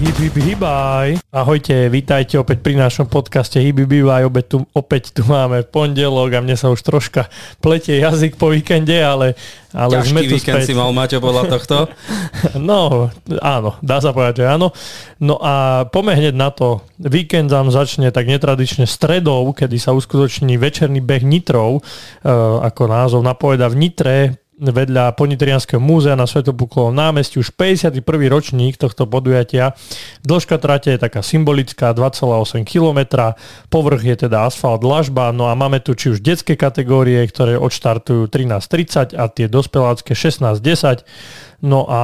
Hip, hip, hibaj. Ahojte, vítajte opäť pri našom podcaste Hip, hip, hibaj. Opäť tu, opäť tu máme pondelok a mne sa už troška pletie jazyk po víkende, ale, ale Ťažký sme tu víkend späť. si mal, Maťo, podľa tohto? No, áno, dá sa povedať, že áno. No a poďme hneď na to. Víkend nám začne tak netradične stredou, kedy sa uskutoční večerný beh Nitrov, e, ako názov napoveda v Nitre, vedľa Ponitrianského múzea na Svetopuklovom námestí už 51. ročník tohto podujatia. Dĺžka trate je taká symbolická 2,8 km, povrch je teda asfalt dlažba, no a máme tu či už detské kategórie, ktoré odštartujú 13.30 a tie dospelácké 16.10. No a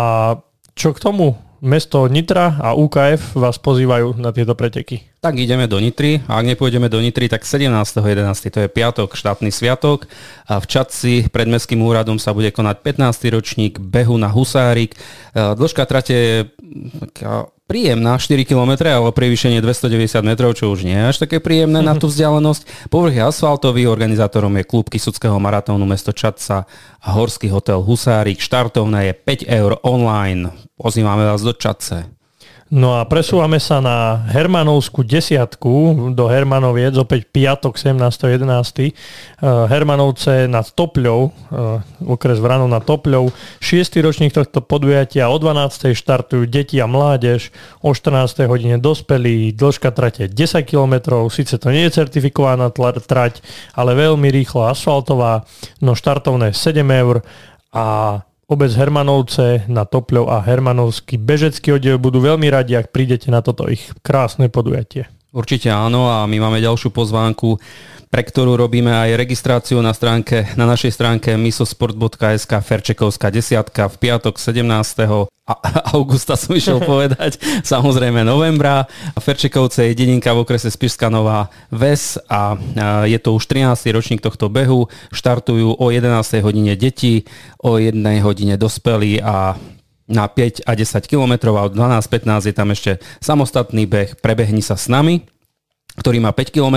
čo k tomu? Mesto Nitra a UKF vás pozývajú na tieto preteky. Tak ideme do Nitry. A ak nepôjdeme do Nitry, tak 17.11. to je piatok, štátny sviatok. A v Čadci pred Mestským úradom sa bude konať 15. ročník behu na Husárik. Dĺžka trate je príjemná, 4 km, ale prevýšenie 290 metrov, čo už nie je až také príjemné na tú vzdialenosť. Povrch je asfaltový, organizátorom je klub Kisuckého maratónu mesto Čadca a Horský hotel Husárik. Štartovné je 5 eur online. Pozývame vás do Čadce. No a presúvame sa na Hermanovskú desiatku do Hermanoviec, opäť piatok 17.11. Uh, Hermanovce nad Topľou, uh, okres Vranov nad Topľou. 6. ročník tohto podujatia o 12. štartujú deti a mládež, o 14. hodine dospelí, dĺžka trate 10 km, síce to nie je certifikovaná trať, ale veľmi rýchlo asfaltová, no štartovné 7 eur a Obec Hermanovce na Topľov a Hermanovský bežecký oddiel budú veľmi radi, ak prídete na toto ich krásne podujatie. Určite áno a my máme ďalšiu pozvánku, pre ktorú robíme aj registráciu na, stránke, na našej stránke misosport.sk Ferčekovská desiatka v piatok 17. a- augusta som išiel povedať, samozrejme novembra. Ferčekovce je dedinka v okrese Spišská Nová Ves a a je to už 13. ročník tohto behu. Štartujú o 11. hodine deti, o 1 hodine dospelí a na 5 a 10 km a od 12.15 je tam ešte samostatný beh Prebehni sa s nami ktorý má 5 km.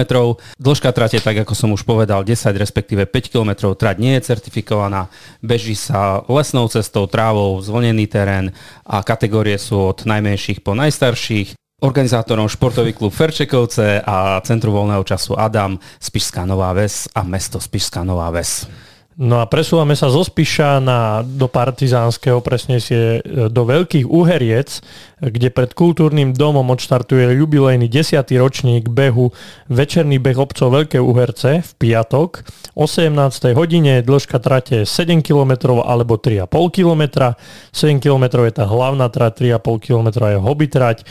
Dĺžka trate, tak ako som už povedal, 10 respektíve 5 km. Trať nie je certifikovaná. Beží sa lesnou cestou, trávou, zvlnený terén a kategórie sú od najmenších po najstarších. Organizátorom športový klub Ferčekovce a Centru voľného času Adam, Spišská Nová Ves a mesto Spišská Nová Ves. No a presúvame sa zo Spiša na, do Partizánskeho, presne si je do Veľkých Uheriec, kde pred kultúrnym domom odštartuje jubilejný 10. ročník behu Večerný beh obcov Veľké Uherce v piatok. O 17. hodine dĺžka trate 7 km alebo 3,5 km. 7 km je tá hlavná trať, 3,5 km je hobby trať.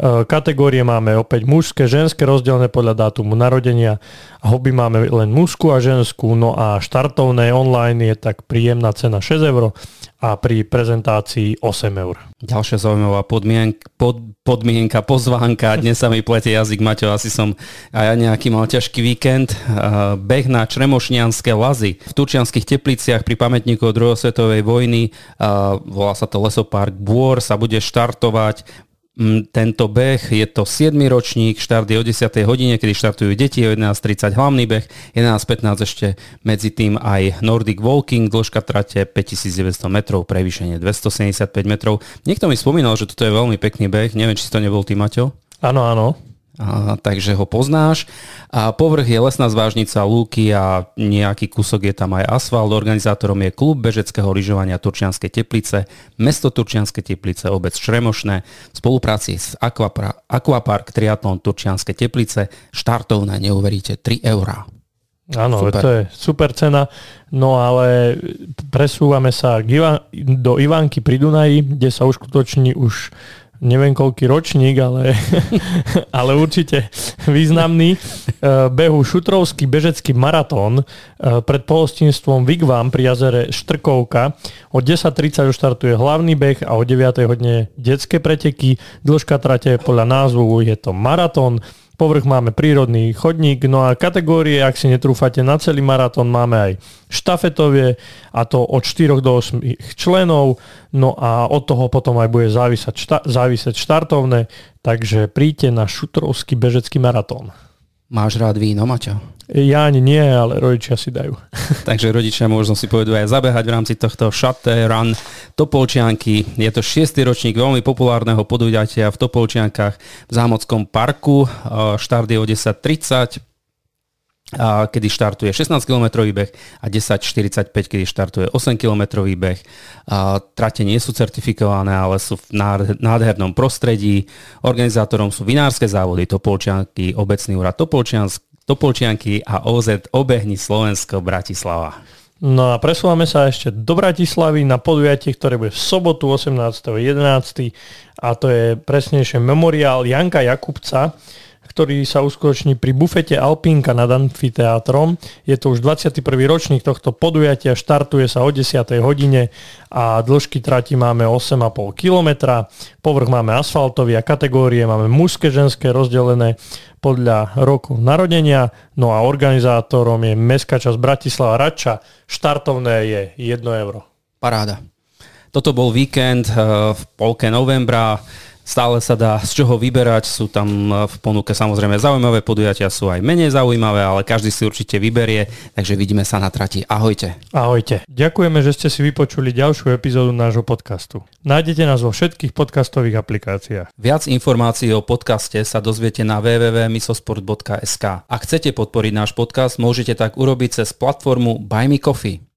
E, Kategórie máme opäť mužské, ženské rozdelené podľa dátumu narodenia. Hobby máme len mužskú a ženskú, no a štartovné online je tak príjemná cena 6 eur a pri prezentácii 8 eur. Ďalšia zaujímavá podmienka, pod, podmienka, pozvánka. Dnes sa mi pletie jazyk, Maťo, asi som aj ja nejaký mal ťažký víkend. Uh, beh na Čremošnianské lazy v Turčianských tepliciach pri pamätníku druhej svetovej vojny. Uh, volá sa to Lesopark Bôr, sa bude štartovať tento beh. Je to 7. ročník, štart je o 10. hodine, kedy štartujú deti, o 11.30 hlavný beh, 11.15 ešte medzi tým aj Nordic Walking, dĺžka trate 5900 metrov, prevýšenie 275 metrov. Niekto mi spomínal, že toto je veľmi pekný beh, neviem, či si to nebol ty, Maťo? Áno, áno. A, takže ho poznáš. A povrch je lesná zvážnica, lúky a nejaký kúsok je tam aj asfalt. Organizátorom je klub bežeckého lyžovania Turčianske teplice, mesto Turčianske teplice, obec Šremošné, v spolupráci s Aquapra, Aquapark Triatlon Turčianske teplice. Štartovné, neuveríte, 3 eurá. Áno, Super. to je super cena. No ale presúvame sa k Iva- do Ivánky pri Dunaji, kde sa uskutoční už neviem koľký ročník, ale, ale určite významný. Eh, Behu Šutrovský bežecký maratón eh, pred pohostinstvom Vigvam pri jazere Štrkovka. O 10.30 už štartuje hlavný beh a o 9. hodine detské preteky. Dĺžka trate podľa názvu je to maratón. Povrch máme prírodný chodník, no a kategórie, ak si netrúfate na celý maratón, máme aj štafetovie a to od 4 do 8 členov, no a od toho potom aj bude závisať, šta, závisať štartovné, takže príďte na Šutrovský bežecký maratón. Máš rád víno, Maťo? Ja ani nie, ale rodičia si dajú. Takže rodičia možno si povedú aj zabehať v rámci tohto Chaté Run Topolčianky. Je to šiestý ročník veľmi populárneho podujatia v Topolčiankách v Zámockom parku. Štart je o 10.30 kedy štartuje 16 km beh a 10.45, kedy štartuje 8 km beh. Trate nie sú certifikované, ale sú v nádhernom prostredí. Organizátorom sú vinárske závody Topolčianky, obecný úrad Topolčianky a OZ Obehni Slovensko Bratislava. No a presúvame sa ešte do Bratislavy na podujatie, ktoré bude v sobotu 18.11. a to je presnejšie memoriál Janka Jakubca, ktorý sa uskutoční pri bufete Alpinka nad amfiteátrom. Je to už 21. ročník tohto podujatia, štartuje sa o 10. hodine a dĺžky trati máme 8,5 km. Povrch máme asfaltový a kategórie máme mužské, ženské rozdelené podľa roku narodenia. No a organizátorom je Mestská časť Bratislava Radča. Štartovné je 1 euro. Paráda. Toto bol víkend eh, v polke novembra. Stále sa dá z čoho vyberať, sú tam v ponuke samozrejme zaujímavé podujatia, sú aj menej zaujímavé, ale každý si určite vyberie, takže vidíme sa na trati. Ahojte. Ahojte. Ďakujeme, že ste si vypočuli ďalšiu epizódu nášho podcastu. Nájdete nás vo všetkých podcastových aplikáciách. Viac informácií o podcaste sa dozviete na www.misosport.sk. Ak chcete podporiť náš podcast, môžete tak urobiť cez platformu Buy Me Coffee.